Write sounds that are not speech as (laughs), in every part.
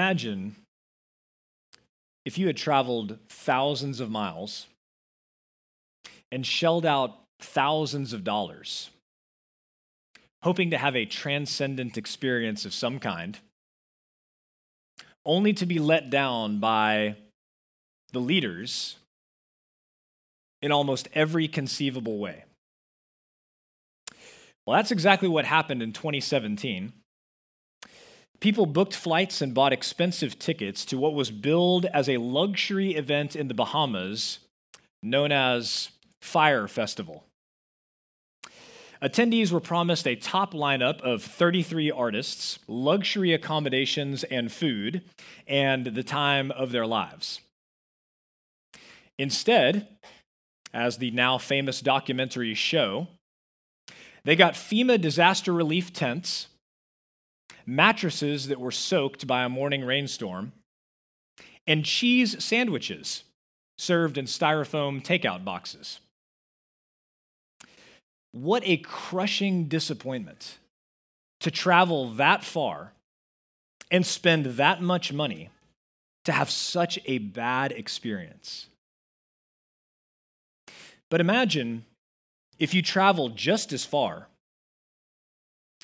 Imagine if you had traveled thousands of miles and shelled out thousands of dollars, hoping to have a transcendent experience of some kind, only to be let down by the leaders in almost every conceivable way. Well, that's exactly what happened in 2017 People booked flights and bought expensive tickets to what was billed as a luxury event in the Bahamas known as Fyre Festival. Attendees were promised a top lineup of 33 artists, luxury accommodations and food, and the time of their lives. Instead, as the now famous documentaries show, they got FEMA disaster relief tents mattresses that were soaked by a morning rainstorm, and cheese sandwiches served in styrofoam takeout boxes. What a crushing disappointment to travel that far and spend that much money to have such a bad experience. But imagine if you traveled just as far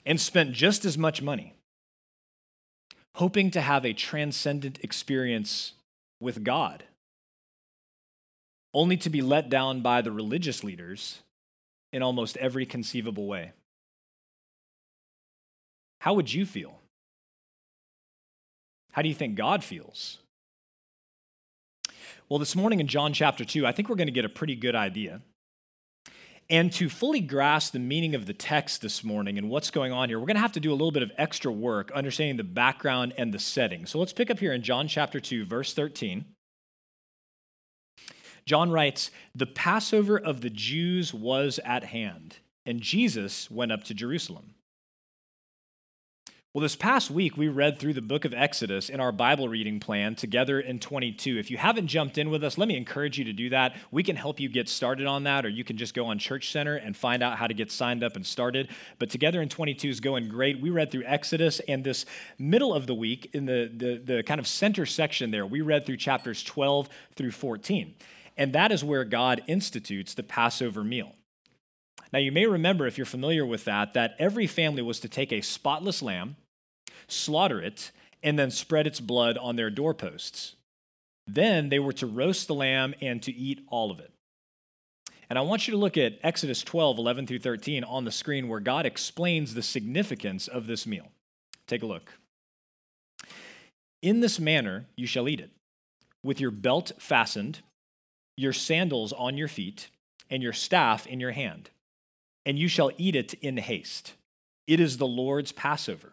and spent just as much money hoping to have a transcendent experience with God, only to be let down by the religious leaders in almost every conceivable way. How would you feel? How do you think God feels? Well, this morning in John chapter 2, I think we're going to get a pretty good idea and to fully grasp the meaning of the text this morning and what's going on here, we're going to have to do a little bit of extra work understanding the background and the setting. So let's pick up here in John chapter 2, verse 13. John writes, The Passover of the Jews was at hand, and Jesus went up to Jerusalem. Well, this past week, we read through the book of Exodus in our Bible reading plan together in 22. If you haven't jumped in with us, let me encourage you to do that. We can help you get started on that, or you can just go on Church Center and find out how to get signed up and started. But together in 22 is going great. We read through Exodus, and this middle of the week, in the, the, the kind of center section there, we read through chapters 12 through 14. And that is where God institutes the Passover meal. Now, you may remember, if you're familiar with that, that every family was to take a spotless lamb slaughter it, and then spread its blood on their doorposts. Then they were to roast the lamb and to eat all of it. And I want you to look at Exodus 12, 11 through 13 on the screen where God explains the significance of this meal. Take a look. In this manner you shall eat it, with your belt fastened, your sandals on your feet, and your staff in your hand. And you shall eat it in haste. It is the Lord's Passover.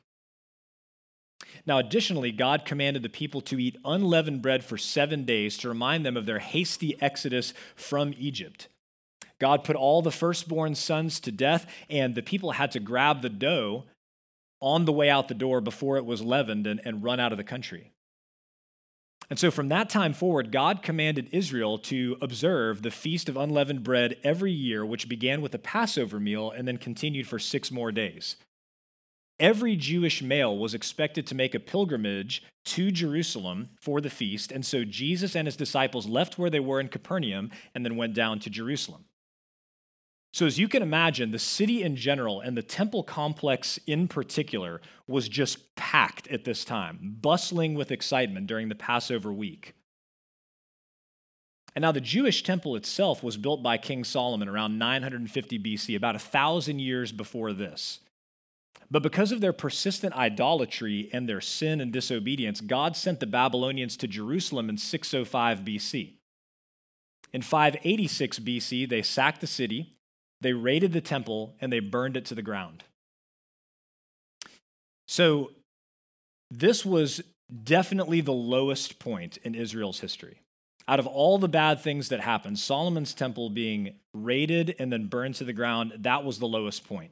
Now, additionally, God commanded the people to eat unleavened bread for seven days to remind them of their hasty exodus from Egypt. God put all the firstborn sons to death, and the people had to grab the dough on the way out the door before it was leavened and, and run out of the country. And so from that time forward, God commanded Israel to observe the Feast of Unleavened Bread every year, which began with a Passover meal and then continued for six more days every Jewish male was expected to make a pilgrimage to Jerusalem for the feast. And so Jesus and his disciples left where they were in Capernaum and then went down to Jerusalem. So, as you can imagine, the city in general and the temple complex in particular was just packed at this time, bustling with excitement during the Passover week. And now, the Jewish temple itself was built by King Solomon around 950 BC, about a thousand years before this. But because of their persistent idolatry and their sin and disobedience, God sent the Babylonians to Jerusalem in 605 BC. In 586 BC, they sacked the city they raided the temple and they burned it to the ground. So, this was definitely the lowest point in Israel's history. Out of all the bad things that happened, Solomon's temple being raided and then burned to the ground, that was the lowest point.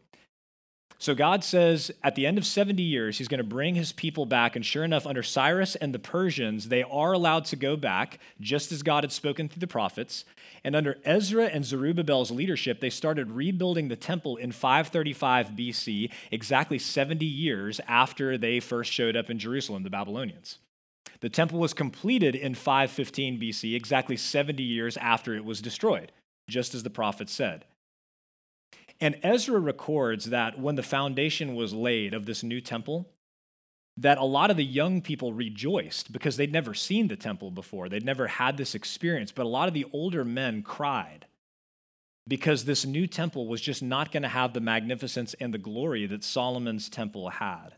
So God says at the end of 70 years, he's going to bring his people back. And sure enough, under Cyrus and the Persians, they are allowed to go back, just as God had spoken through the prophets. And under Ezra and Zerubbabel's leadership, they started rebuilding the temple in 535 BC, exactly 70 years after they first showed up in Jerusalem, the Babylonians. The temple was completed in 515 BC, exactly 70 years after it was destroyed, just as the prophet said. And Ezra records that when the foundation was laid of this new temple, that a lot of the young people rejoiced because they'd never seen the temple before. They'd never had this experience. But a lot of the older men cried because this new temple was just not going to have the magnificence and the glory that Solomon's temple had.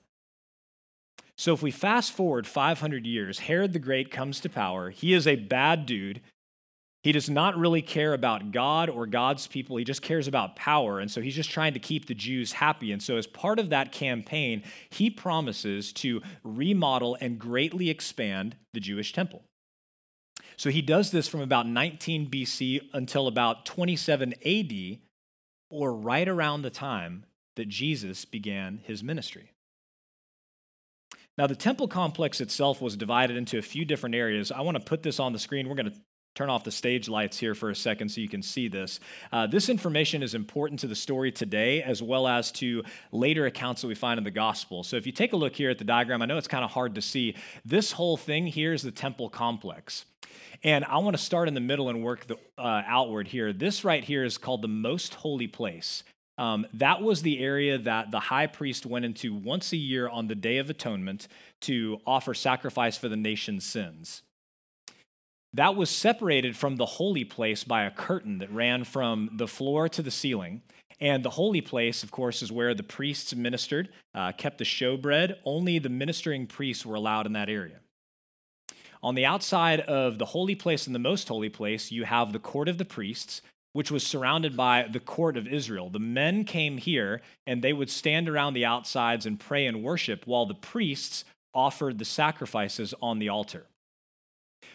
So if we fast forward 500 years, Herod the Great comes to power. He is a bad dude. He does not really care about God or God's people. He just cares about power. And so he's just trying to keep the Jews happy. And so, as part of that campaign, he promises to remodel and greatly expand the Jewish temple. So he does this from about 19 BC until about 27 AD, or right around the time that Jesus began his ministry. Now, the temple complex itself was divided into a few different areas. I want to put this on the screen. We're going to turn off the stage lights here for a second so you can see this. Uh, this information is important to the story today as well as to later accounts that we find in the gospel. So if you take a look here at the diagram, I know it's kind of hard to see. This whole thing here is the temple complex. And I want to start in the middle and work the, uh, outward here. This right here is called the most holy place. Um, that was the area that the high priest went into once a year on the Day of Atonement to offer sacrifice for the nation's sins. That was separated from the holy place by a curtain that ran from the floor to the ceiling. And the holy place, of course, is where the priests ministered, uh, kept the showbread. Only the ministering priests were allowed in that area. On the outside of the holy place and the most holy place, you have the court of the priests, which was surrounded by the court of Israel. The men came here and they would stand around the outsides and pray and worship while the priests offered the sacrifices on the altar.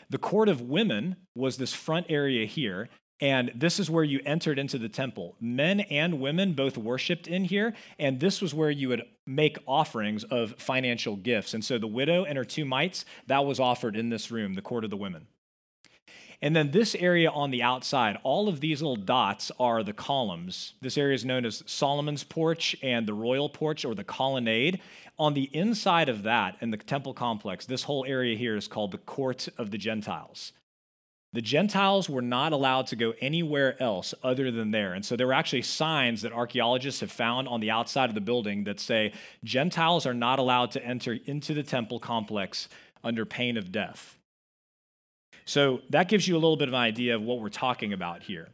The court of women was this front area here, and this is where you entered into the temple. Men and women both worshiped in here, and this was where you would make offerings of financial gifts. And so the widow and her two mites, that was offered in this room, the court of the women. And then this area on the outside, all of these little dots are the columns. This area is known as Solomon's porch and the royal porch or the colonnade. On the inside of that, in the temple complex, this whole area here is called the court of the Gentiles. The Gentiles were not allowed to go anywhere else other than there. And so there were actually signs that archaeologists have found on the outside of the building that say Gentiles are not allowed to enter into the temple complex under pain of death. So that gives you a little bit of an idea of what we're talking about here.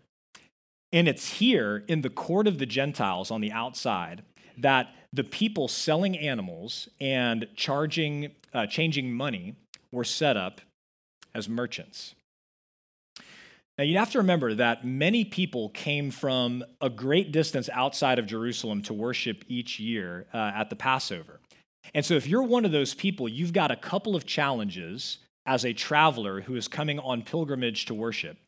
And it's here in the court of the Gentiles on the outside that the people selling animals and charging, uh, changing money were set up as merchants. Now, you have to remember that many people came from a great distance outside of Jerusalem to worship each year uh, at the Passover. And so, if you're one of those people, you've got a couple of challenges as a traveler who is coming on pilgrimage to worship.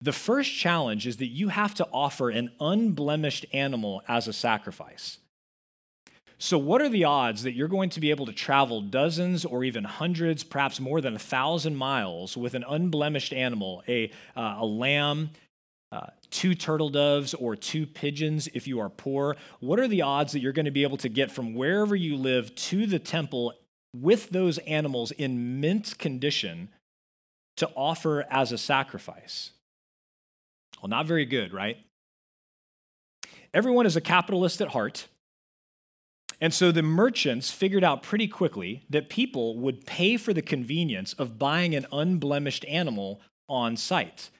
The first challenge is that you have to offer an unblemished animal as a sacrifice. So, what are the odds that you're going to be able to travel dozens or even hundreds, perhaps more than a thousand miles with an unblemished animal, a, uh, a lamb, uh, two turtle doves, or two pigeons if you are poor? What are the odds that you're going to be able to get from wherever you live to the temple with those animals in mint condition to offer as a sacrifice? Well, not very good, right? everyone is a capitalist at heart. And so the merchants figured out pretty quickly that people would pay for the convenience of buying an unblemished animal on site.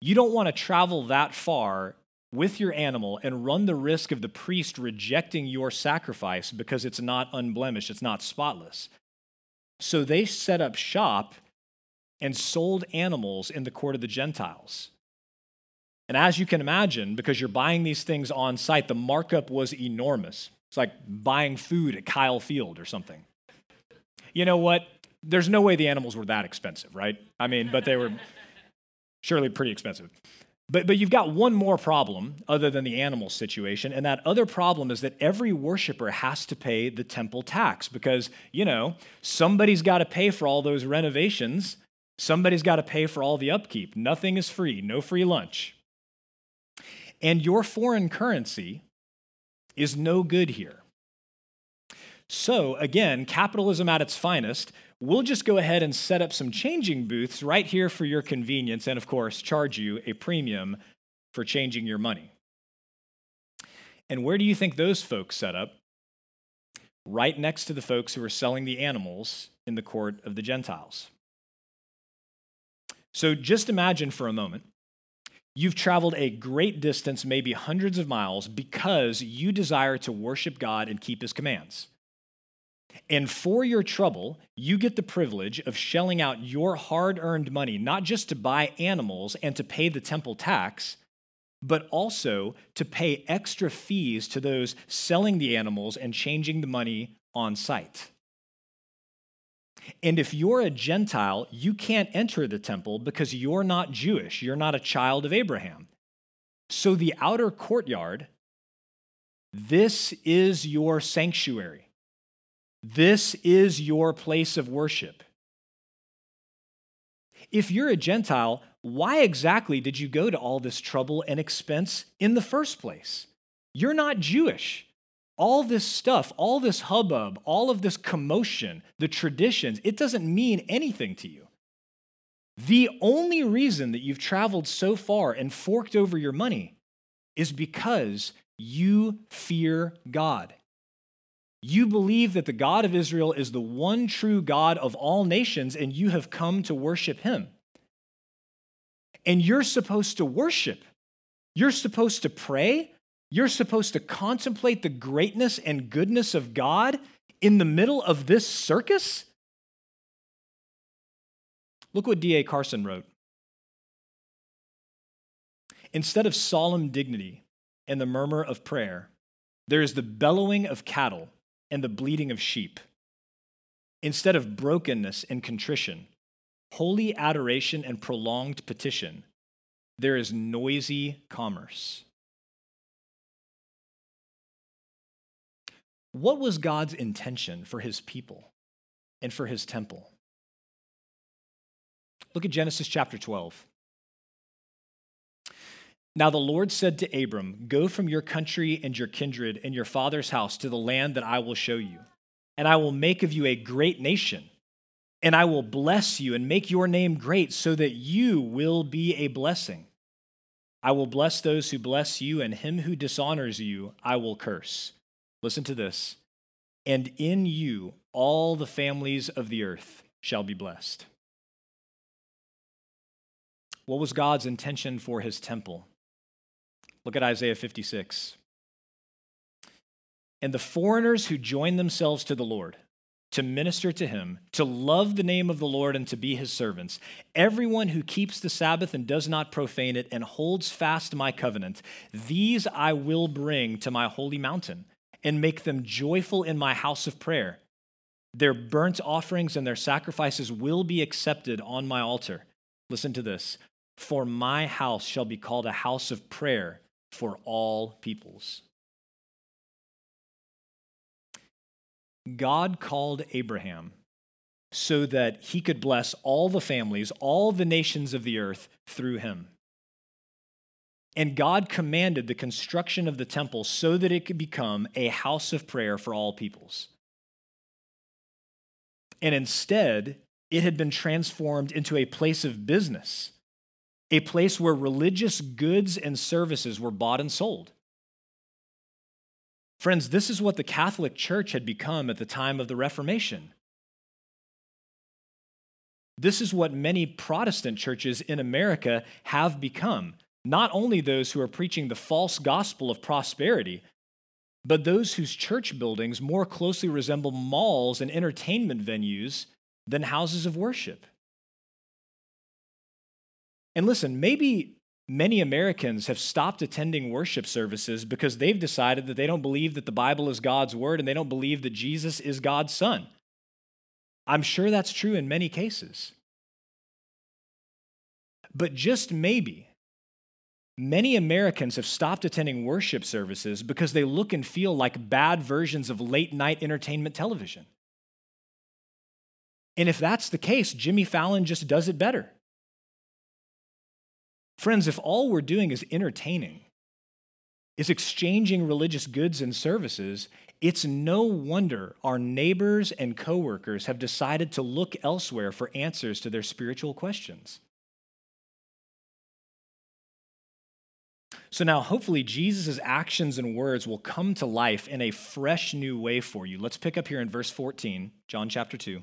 You don't want to travel that far with your animal and run the risk of the priest rejecting your sacrifice because it's not unblemished, it's not spotless. So they set up shop and sold animals in the court of the Gentiles. And as you can imagine, because you're buying these things on site, the markup was enormous. It's like buying food at Kyle Field or something. You know what? There's no way the animals were that expensive, right? I mean, but they were (laughs) surely pretty expensive. But, but you've got one more problem other than the animal situation, and that other problem is that every worshiper has to pay the temple tax because, you know, somebody's got to pay for all those renovations, somebody's got to pay for all the upkeep. Nothing is free, no free lunch. And your foreign currency is no good here. So, again, capitalism at its finest, we'll just go ahead and set up some changing booths right here for your convenience and, of course, charge you a premium for changing your money. And where do you think those folks set up? Right next to the folks who are selling the animals in the court of the Gentiles. So just imagine for a moment You've traveled a great distance, maybe hundreds of miles, because you desire to worship God and keep his commands. And for your trouble, you get the privilege of shelling out your hard earned money, not just to buy animals and to pay the temple tax, but also to pay extra fees to those selling the animals and changing the money on site. And if you're a Gentile, you can't enter the temple because you're not Jewish. You're not a child of Abraham. So the outer courtyard, this is your sanctuary. This is your place of worship. If you're a Gentile, why exactly did you go to all this trouble and expense in the first place? You're not Jewish all this stuff, all this hubbub, all of this commotion, the traditions, it doesn't mean anything to you. The only reason that you've traveled so far and forked over your money is because you fear God. You believe that the God of Israel is the one true God of all nations, and you have come to worship him. And you're supposed to worship. You're supposed to pray. You're supposed to contemplate the greatness and goodness of God in the middle of this circus? Look what D.A. Carson wrote. Instead of solemn dignity and the murmur of prayer, there is the bellowing of cattle and the bleating of sheep. Instead of brokenness and contrition, holy adoration and prolonged petition, there is noisy commerce. What was God's intention for his people and for his temple? Look at Genesis chapter 12. Now the Lord said to Abram, Go from your country and your kindred and your father's house to the land that I will show you, and I will make of you a great nation, and I will bless you and make your name great so that you will be a blessing. I will bless those who bless you, and him who dishonors you I will curse. Listen to this. And in you all the families of the earth shall be blessed. What was God's intention for his temple? Look at Isaiah 56. And the foreigners who join themselves to the Lord, to minister to him, to love the name of the Lord and to be his servants. Everyone who keeps the Sabbath and does not profane it and holds fast my covenant, these I will bring to my holy mountain and make them joyful in my house of prayer. Their burnt offerings and their sacrifices will be accepted on my altar. Listen to this For my house shall be called a house of prayer for all peoples. God called Abraham so that he could bless all the families, all the nations of the earth through him. And God commanded the construction of the temple so that it could become a house of prayer for all peoples. And instead, it had been transformed into a place of business, a place where religious goods and services were bought and sold. Friends, this is what the Catholic Church had become at the time of the Reformation. This is what many Protestant churches in America have become. Not only those who are preaching the false gospel of prosperity, but those whose church buildings more closely resemble malls and entertainment venues than houses of worship. And listen, maybe many Americans have stopped attending worship services because they've decided that they don't believe that the Bible is God's word and they don't believe that Jesus is God's son. I'm sure that's true in many cases. But just maybe, many Americans have stopped attending worship services because they look and feel like bad versions of late night entertainment television. And if that's the case, Jimmy Fallon just does it better. Friends, if all we're doing is entertaining, is exchanging religious goods and services, it's no wonder our neighbors and coworkers have decided to look elsewhere for answers to their spiritual questions. So now, hopefully, Jesus' actions and words will come to life in a fresh new way for you. Let's pick up here in verse 14, John chapter 2.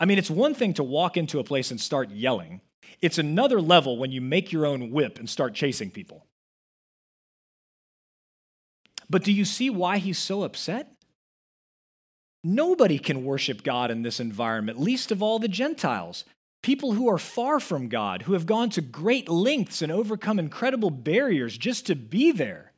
I mean, it's one thing to walk into a place and start yelling, it's another level when you make your own whip and start chasing people. But do you see why he's so upset? Nobody can worship God in this environment, least of all the Gentiles. People who are far from God, who have gone to great lengths and overcome incredible barriers just to be there.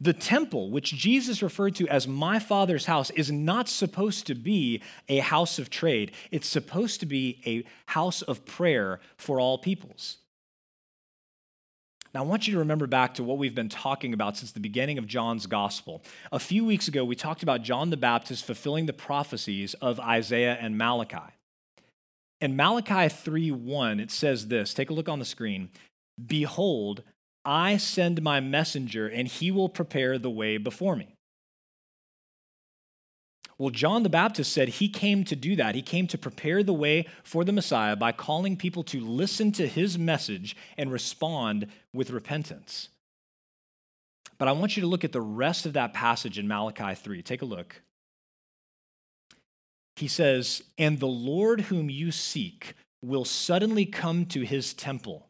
The temple, which Jesus referred to as my Father's house, is not supposed to be a house of trade. It's supposed to be a house of prayer for all peoples. Now, I want you to remember back to what we've been talking about since the beginning of John's gospel. A few weeks ago, we talked about John the Baptist fulfilling the prophecies of Isaiah and Malachi. In Malachi 3:1, it says this. Take a look on the screen. Behold, I send my messenger, and he will prepare the way before me. Well, John the Baptist said he came to do that. He came to prepare the way for the Messiah by calling people to listen to his message and respond with repentance. But I want you to look at the rest of that passage in Malachi 3. Take a look. He says, And the Lord whom you seek will suddenly come to his temple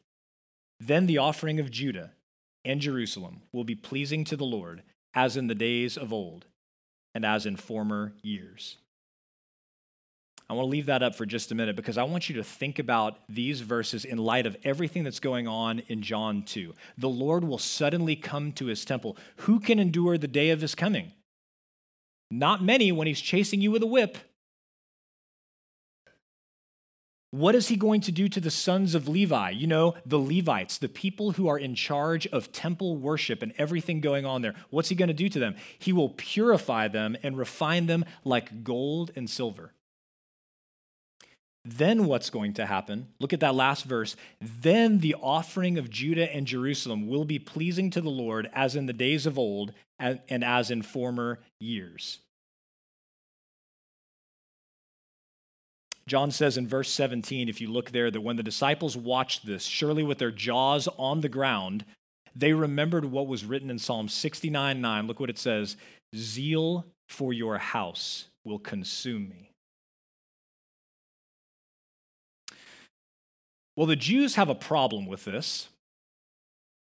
Then the offering of Judah and Jerusalem will be pleasing to the Lord, as in the days of old and as in former years. I want to leave that up for just a minute because I want you to think about these verses in light of everything that's going on in John 2. The Lord will suddenly come to his temple. Who can endure the day of his coming? Not many when he's chasing you with a whip. What is he going to do to the sons of Levi? You know, the Levites, the people who are in charge of temple worship and everything going on there. What's he going to do to them? He will purify them and refine them like gold and silver. Then what's going to happen? Look at that last verse. Then the offering of Judah and Jerusalem will be pleasing to the Lord as in the days of old and as in former years. John says in verse 17, if you look there, that when the disciples watched this, surely with their jaws on the ground, they remembered what was written in Psalm 69 9. Look what it says Zeal for your house will consume me. Well, the Jews have a problem with this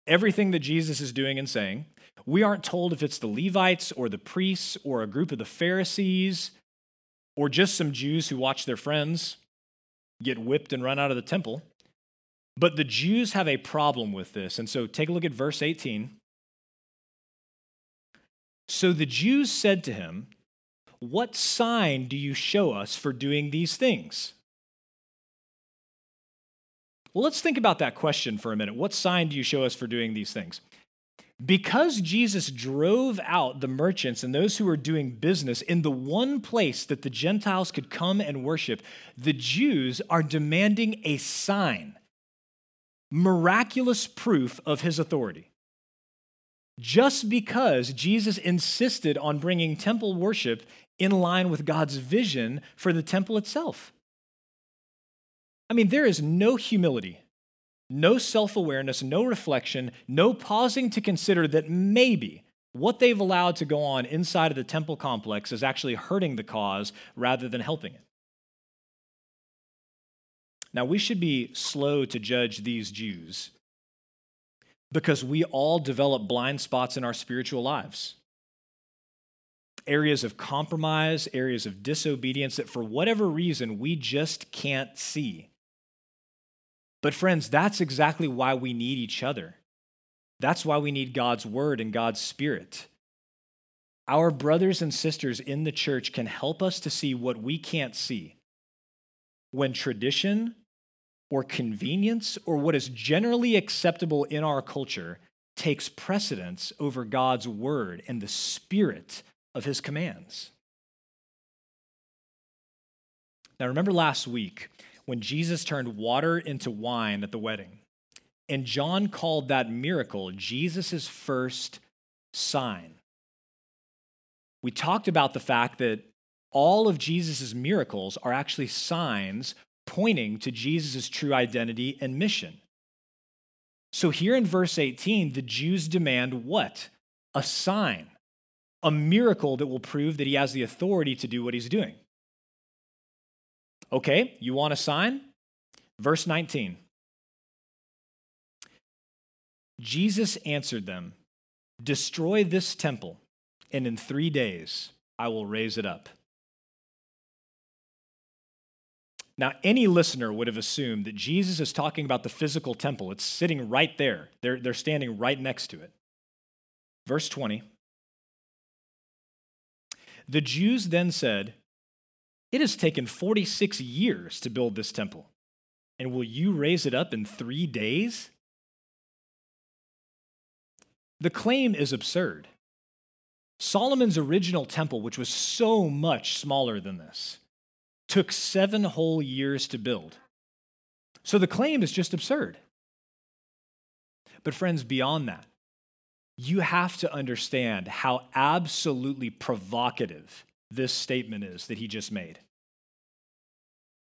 everything that Jesus is doing and saying. We aren't told if it's the Levites or the priests or a group of the Pharisees or just some Jews who watch their friends get whipped and run out of the temple. But the Jews have a problem with this. And so take a look at verse 18. So the Jews said to him, What sign do you show us for doing these things? Well, let's think about that question for a minute. What sign do you show us for doing these things? Because Jesus drove out the merchants and those who were doing business in the one place that the Gentiles could come and worship, the Jews are demanding a sign, miraculous proof of his authority. Just because Jesus insisted on bringing temple worship in line with God's vision for the temple itself. I mean, there is no humility no self awareness, no reflection, no pausing to consider that maybe what they've allowed to go on inside of the temple complex is actually hurting the cause rather than helping it. Now, we should be slow to judge these Jews because we all develop blind spots in our spiritual lives. Areas of compromise, areas of disobedience that for whatever reason we just can't see. But, friends, that's exactly why we need each other. That's why we need God's word and God's spirit. Our brothers and sisters in the church can help us to see what we can't see. When tradition or convenience or what is generally acceptable in our culture takes precedence over God's word and the spirit of his commands. Now, remember last week, when Jesus turned water into wine at the wedding. And John called that miracle Jesus' first sign. We talked about the fact that all of Jesus' miracles are actually signs pointing to Jesus' true identity and mission. So here in verse 18, the Jews demand what? A sign, a miracle that will prove that he has the authority to do what he's doing. Okay, you want a sign? Verse 19. Jesus answered them, Destroy this temple, and in three days I will raise it up. Now, any listener would have assumed that Jesus is talking about the physical temple. It's sitting right there, they're, they're standing right next to it. Verse 20 The Jews then said, it has taken 46 years to build this temple. And will you raise it up in three days? The claim is absurd. Solomon's original temple, which was so much smaller than this, took seven whole years to build. So the claim is just absurd. But, friends, beyond that, you have to understand how absolutely provocative this statement is that he just made.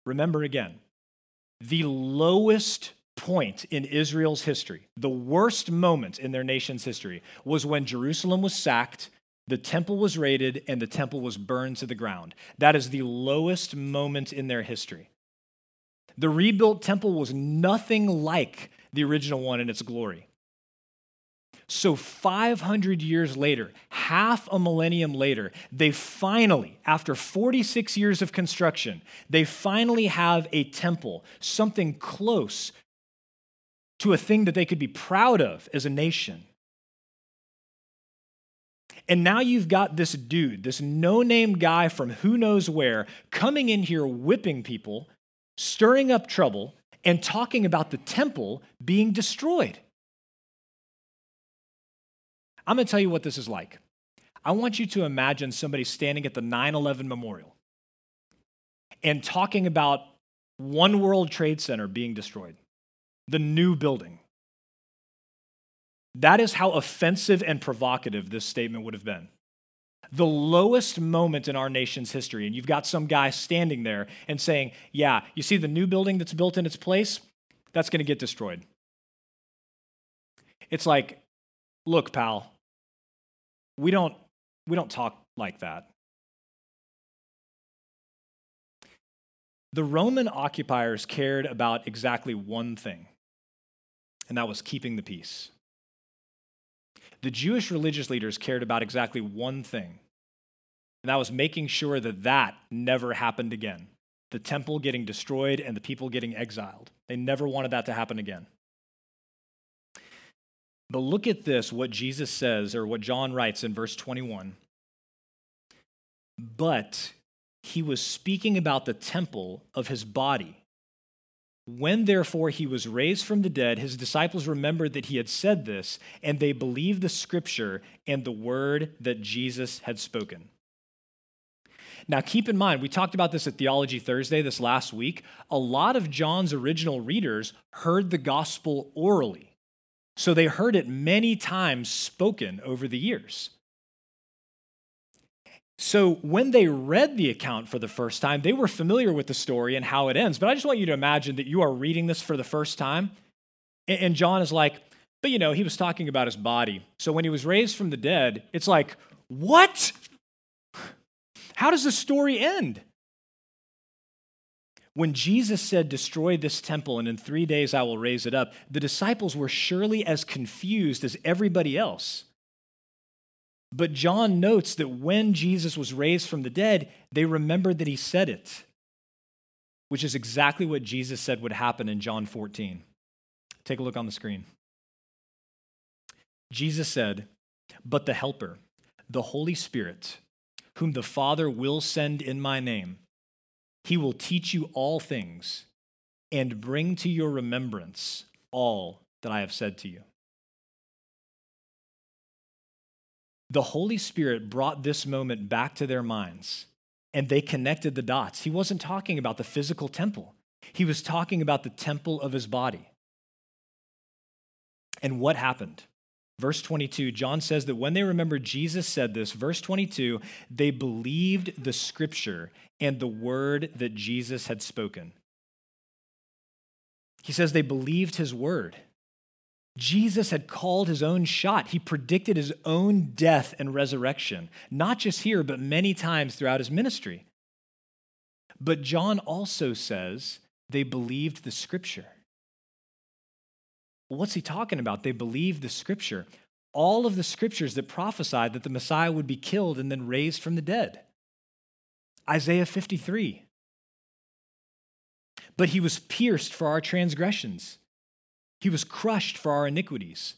Remember again, the lowest point in Israel's history, the worst moment in their nation's history, was when Jerusalem was sacked, the temple was raided, and the temple was burned to the ground. That is the lowest moment in their history. The rebuilt temple was nothing like the original one in its glory. So, 500 years later, half a millennium later, they finally, after 46 years of construction, they finally have a temple, something close to a thing that they could be proud of as a nation. And now you've got this dude, this no name guy from who knows where, coming in here whipping people, stirring up trouble, and talking about the temple being destroyed. I'm going to tell you what this is like. I want you to imagine somebody standing at the 9 11 memorial and talking about One World Trade Center being destroyed, the new building. That is how offensive and provocative this statement would have been. The lowest moment in our nation's history, and you've got some guy standing there and saying, Yeah, you see the new building that's built in its place? That's going to get destroyed. It's like, Look, pal, we don't, we don't talk like that. The Roman occupiers cared about exactly one thing, and that was keeping the peace. the Jewish religious leaders cared about exactly one thing, and that was making sure that that never happened again the temple getting destroyed and the people getting exiled. They never wanted that to happen again. But look at this what Jesus says, or what John writes in verse 21. But he was speaking about the temple of his body. When therefore he was raised from the dead, his disciples remembered that he had said this, and they believed the scripture and the word that Jesus had spoken. Now, keep in mind, we talked about this at Theology Thursday this last week. A lot of John's original readers heard the gospel orally. So they heard it many times spoken over the years. So when they read the account for the first time, they were familiar with the story and how it ends. But I just want you to imagine that you are reading this for the first time, and John is like, but you know, he was talking about his body. So when he was raised from the dead, it's like, what? How does the story end? When Jesus said, Destroy this temple, and in three days I will raise it up, the disciples were surely as confused as everybody else. But John notes that when Jesus was raised from the dead, they remembered that he said it, which is exactly what Jesus said would happen in John 14. Take a look on the screen. Jesus said, But the Helper, the Holy Spirit, whom the Father will send in my name, he will teach you all things and bring to your remembrance all that I have said to you. The Holy Spirit brought this moment back to their minds and they connected the dots. He wasn't talking about the physical temple, he was talking about the temple of his body. And what happened? Verse 22, John says that when they remembered Jesus said this, verse 22, they believed the scripture and the word that Jesus had spoken. He says they believed his word. Jesus had called his own shot. He predicted his own death and resurrection, not just here, but many times throughout his ministry. But John also says they believed the scripture. What's he talking about? They believed the scripture. All of the scriptures that prophesied that the Messiah would be killed and then raised from the dead. Isaiah 53. But he was pierced for our transgressions. He was crushed for our iniquities.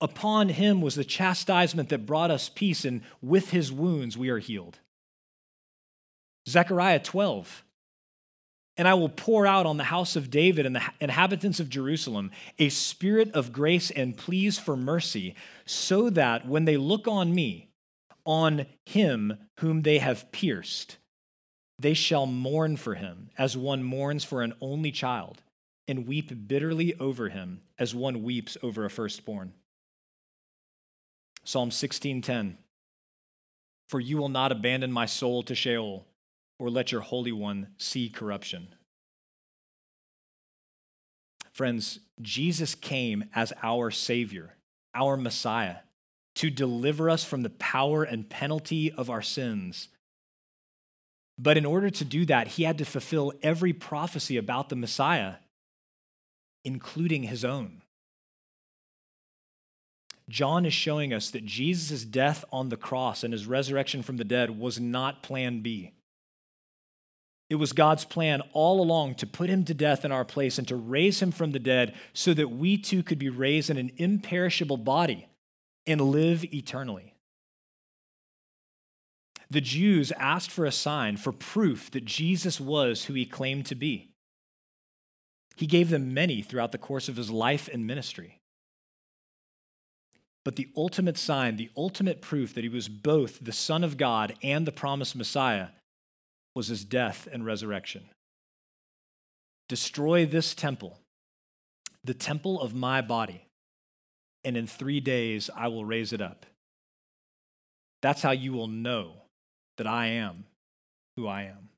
Upon him was the chastisement that brought us peace, and with his wounds we are healed. Zechariah 12. And I will pour out on the house of David and the inhabitants of Jerusalem a spirit of grace and pleas for mercy, so that when they look on me, on him whom they have pierced, they shall mourn for him as one mourns for an only child and weep bitterly over him as one weeps over a firstborn. Psalm 16:10 For you will not abandon my soul to Sheol or let your holy one see corruption. Friends, Jesus came as our savior, our Messiah, to deliver us from the power and penalty of our sins. But in order to do that, he had to fulfill every prophecy about the Messiah including his own. John is showing us that Jesus' death on the cross and his resurrection from the dead was not plan B. It was God's plan all along to put him to death in our place and to raise him from the dead so that we too could be raised in an imperishable body and live eternally. The Jews asked for a sign, for proof that Jesus was who he claimed to be. He gave them many throughout the course of his life and ministry. But the ultimate sign, the ultimate proof that he was both the Son of God and the promised Messiah was his death and resurrection. Destroy this temple, the temple of my body, and in three days I will raise it up. That's how you will know that I am who I am.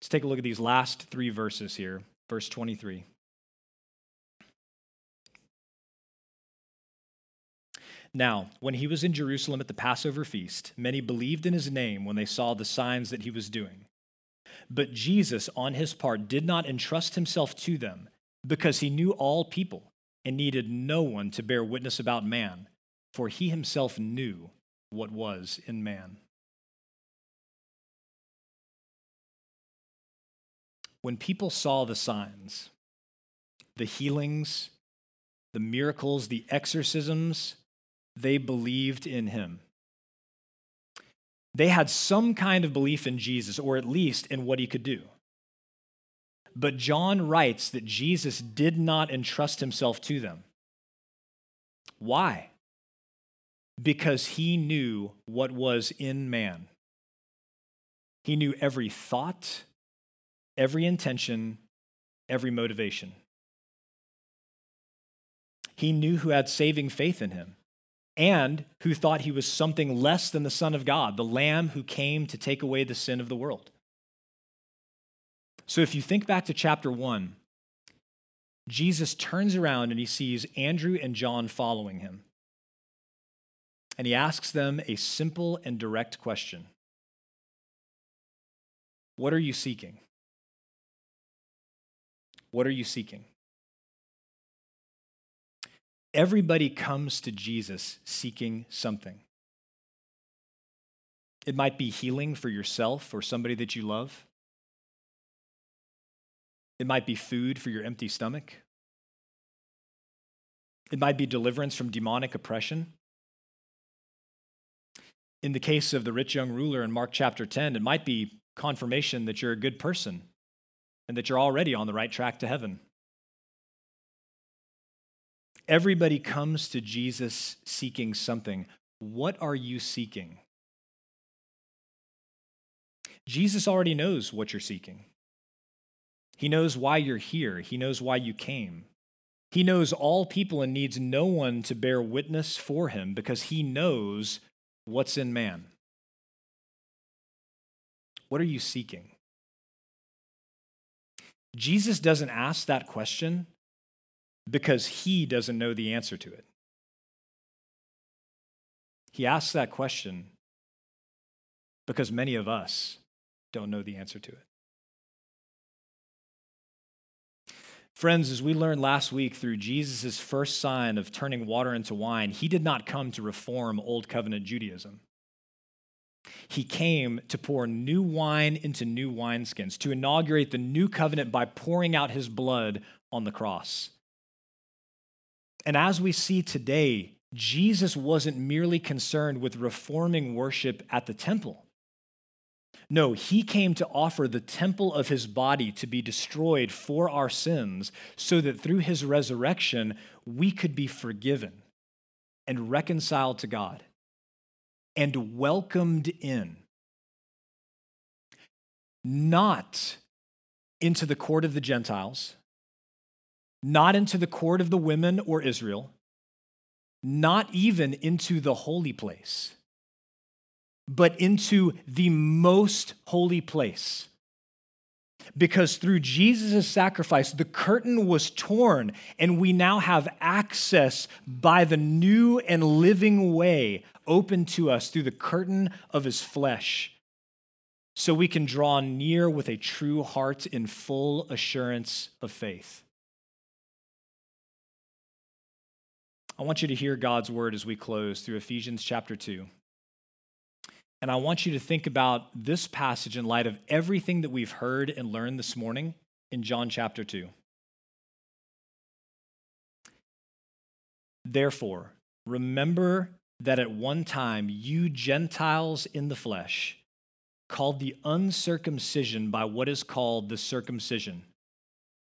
Let's take a look at these last three verses here. Verse 23. Now, when he was in Jerusalem at the Passover feast, many believed in his name when they saw the signs that he was doing. But Jesus, on his part, did not entrust himself to them because he knew all people and needed no one to bear witness about man, for he himself knew what was in man. When people saw the signs, the healings, the miracles, the exorcisms, they believed in him. They had some kind of belief in Jesus, or at least in what he could do. But John writes that Jesus did not entrust himself to them. Why? Because he knew what was in man. He knew every thought, every intention, every motivation. He knew who had saving faith in him and who thought he was something less than the Son of God, the Lamb who came to take away the sin of the world. So if you think back to chapter one, Jesus turns around and he sees Andrew and John following him. And he asks them a simple and direct question What are you seeking? What are you seeking? Everybody comes to Jesus seeking something. It might be healing for yourself or somebody that you love. It might be food for your empty stomach. It might be deliverance from demonic oppression. In the case of the rich young ruler in Mark chapter 10, it might be confirmation that you're a good person and that you're already on the right track to heaven. Everybody comes to Jesus seeking something. What are you seeking? Jesus already knows what you're seeking. He knows why you're here. He knows why you came. He knows all people and needs no one to bear witness for him because he knows what's in man. What are you seeking? Jesus doesn't ask that question because he doesn't know the answer to it. He asks that question because many of us don't know the answer to it. Friends, as we learned last week through Jesus' first sign of turning water into wine, he did not come to reform Old Covenant Judaism. He came to pour new wine into new wineskins, to inaugurate the new covenant by pouring out his blood on the cross. And as we see today, Jesus wasn't merely concerned with reforming worship at the temple. No, he came to offer the temple of his body to be destroyed for our sins, so that through his resurrection, we could be forgiven and reconciled to God and welcomed in. Not into the court of the Gentiles, not into the court of the women or Israel, not even into the holy place but into the most holy place. Because through Jesus' sacrifice, the curtain was torn, and we now have access by the new and living way open to us through the curtain of his flesh. So we can draw near with a true heart in full assurance of faith. I want you to hear God's word as we close through Ephesians chapter 2. And I want you to think about this passage in light of everything that we've heard and learned this morning in John chapter 2. Therefore, remember that at one time you Gentiles in the flesh, called the uncircumcision by what is called the circumcision,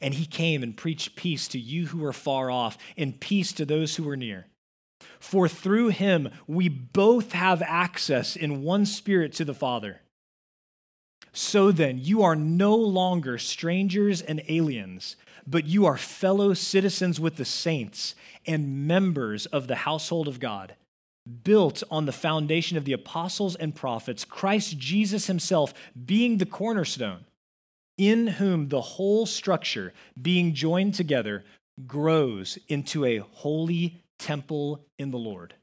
And he came and preached peace to you who are far off, and peace to those who are near. For through him we both have access in one spirit to the Father. So then, you are no longer strangers and aliens, but you are fellow citizens with the saints and members of the household of God, built on the foundation of the apostles and prophets, Christ Jesus himself being the cornerstone, in whom the whole structure, being joined together, grows into a holy temple in the Lord.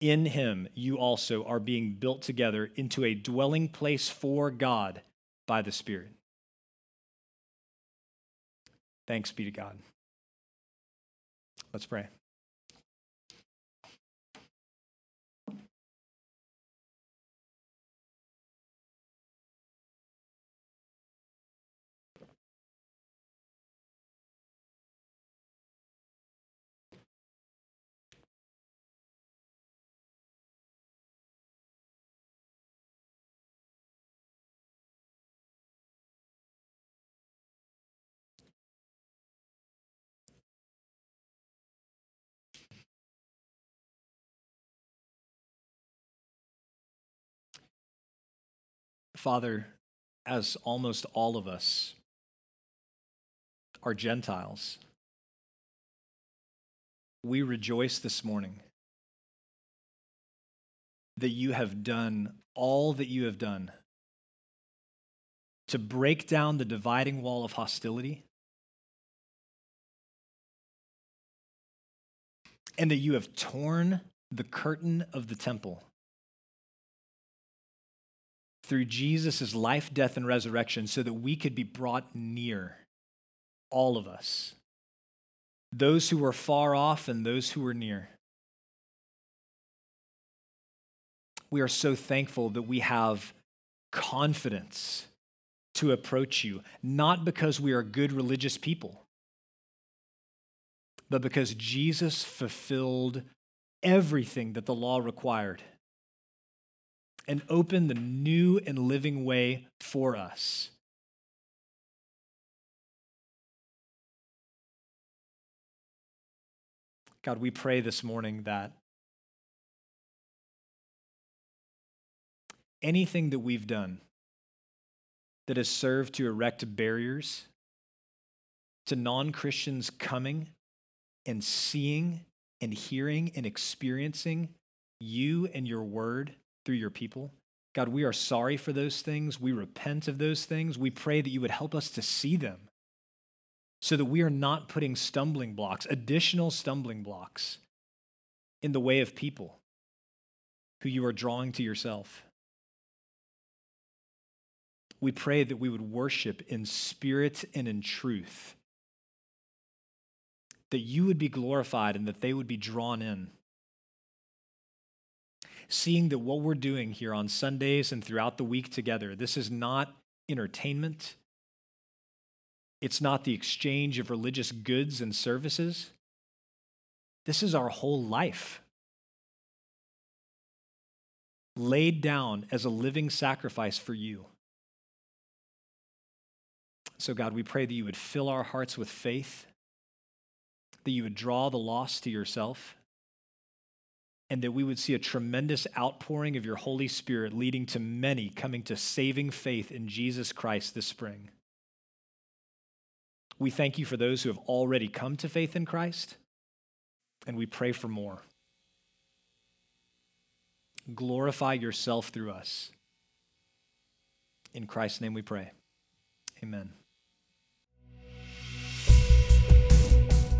In him, you also are being built together into a dwelling place for God by the Spirit. Thanks be to God. Let's pray. Father, as almost all of us are Gentiles, we rejoice this morning that you have done all that you have done to break down the dividing wall of hostility and that you have torn the curtain of the temple through Jesus' life, death, and resurrection so that we could be brought near, all of us, those who were far off and those who were near. We are so thankful that we have confidence to approach you, not because we are good religious people, but because Jesus fulfilled everything that the law required and open the new and living way for us. God, we pray this morning that anything that we've done that has served to erect barriers to non Christians coming and seeing and hearing and experiencing you and your word through your people. God, we are sorry for those things. We repent of those things. We pray that you would help us to see them so that we are not putting stumbling blocks, additional stumbling blocks, in the way of people who you are drawing to yourself. We pray that we would worship in spirit and in truth, that you would be glorified and that they would be drawn in seeing that what we're doing here on Sundays and throughout the week together, this is not entertainment. It's not the exchange of religious goods and services. This is our whole life laid down as a living sacrifice for you. So, God, we pray that you would fill our hearts with faith, that you would draw the lost to yourself and that we would see a tremendous outpouring of your Holy Spirit leading to many coming to saving faith in Jesus Christ this spring. We thank you for those who have already come to faith in Christ, and we pray for more. Glorify yourself through us. In Christ's name we pray. Amen.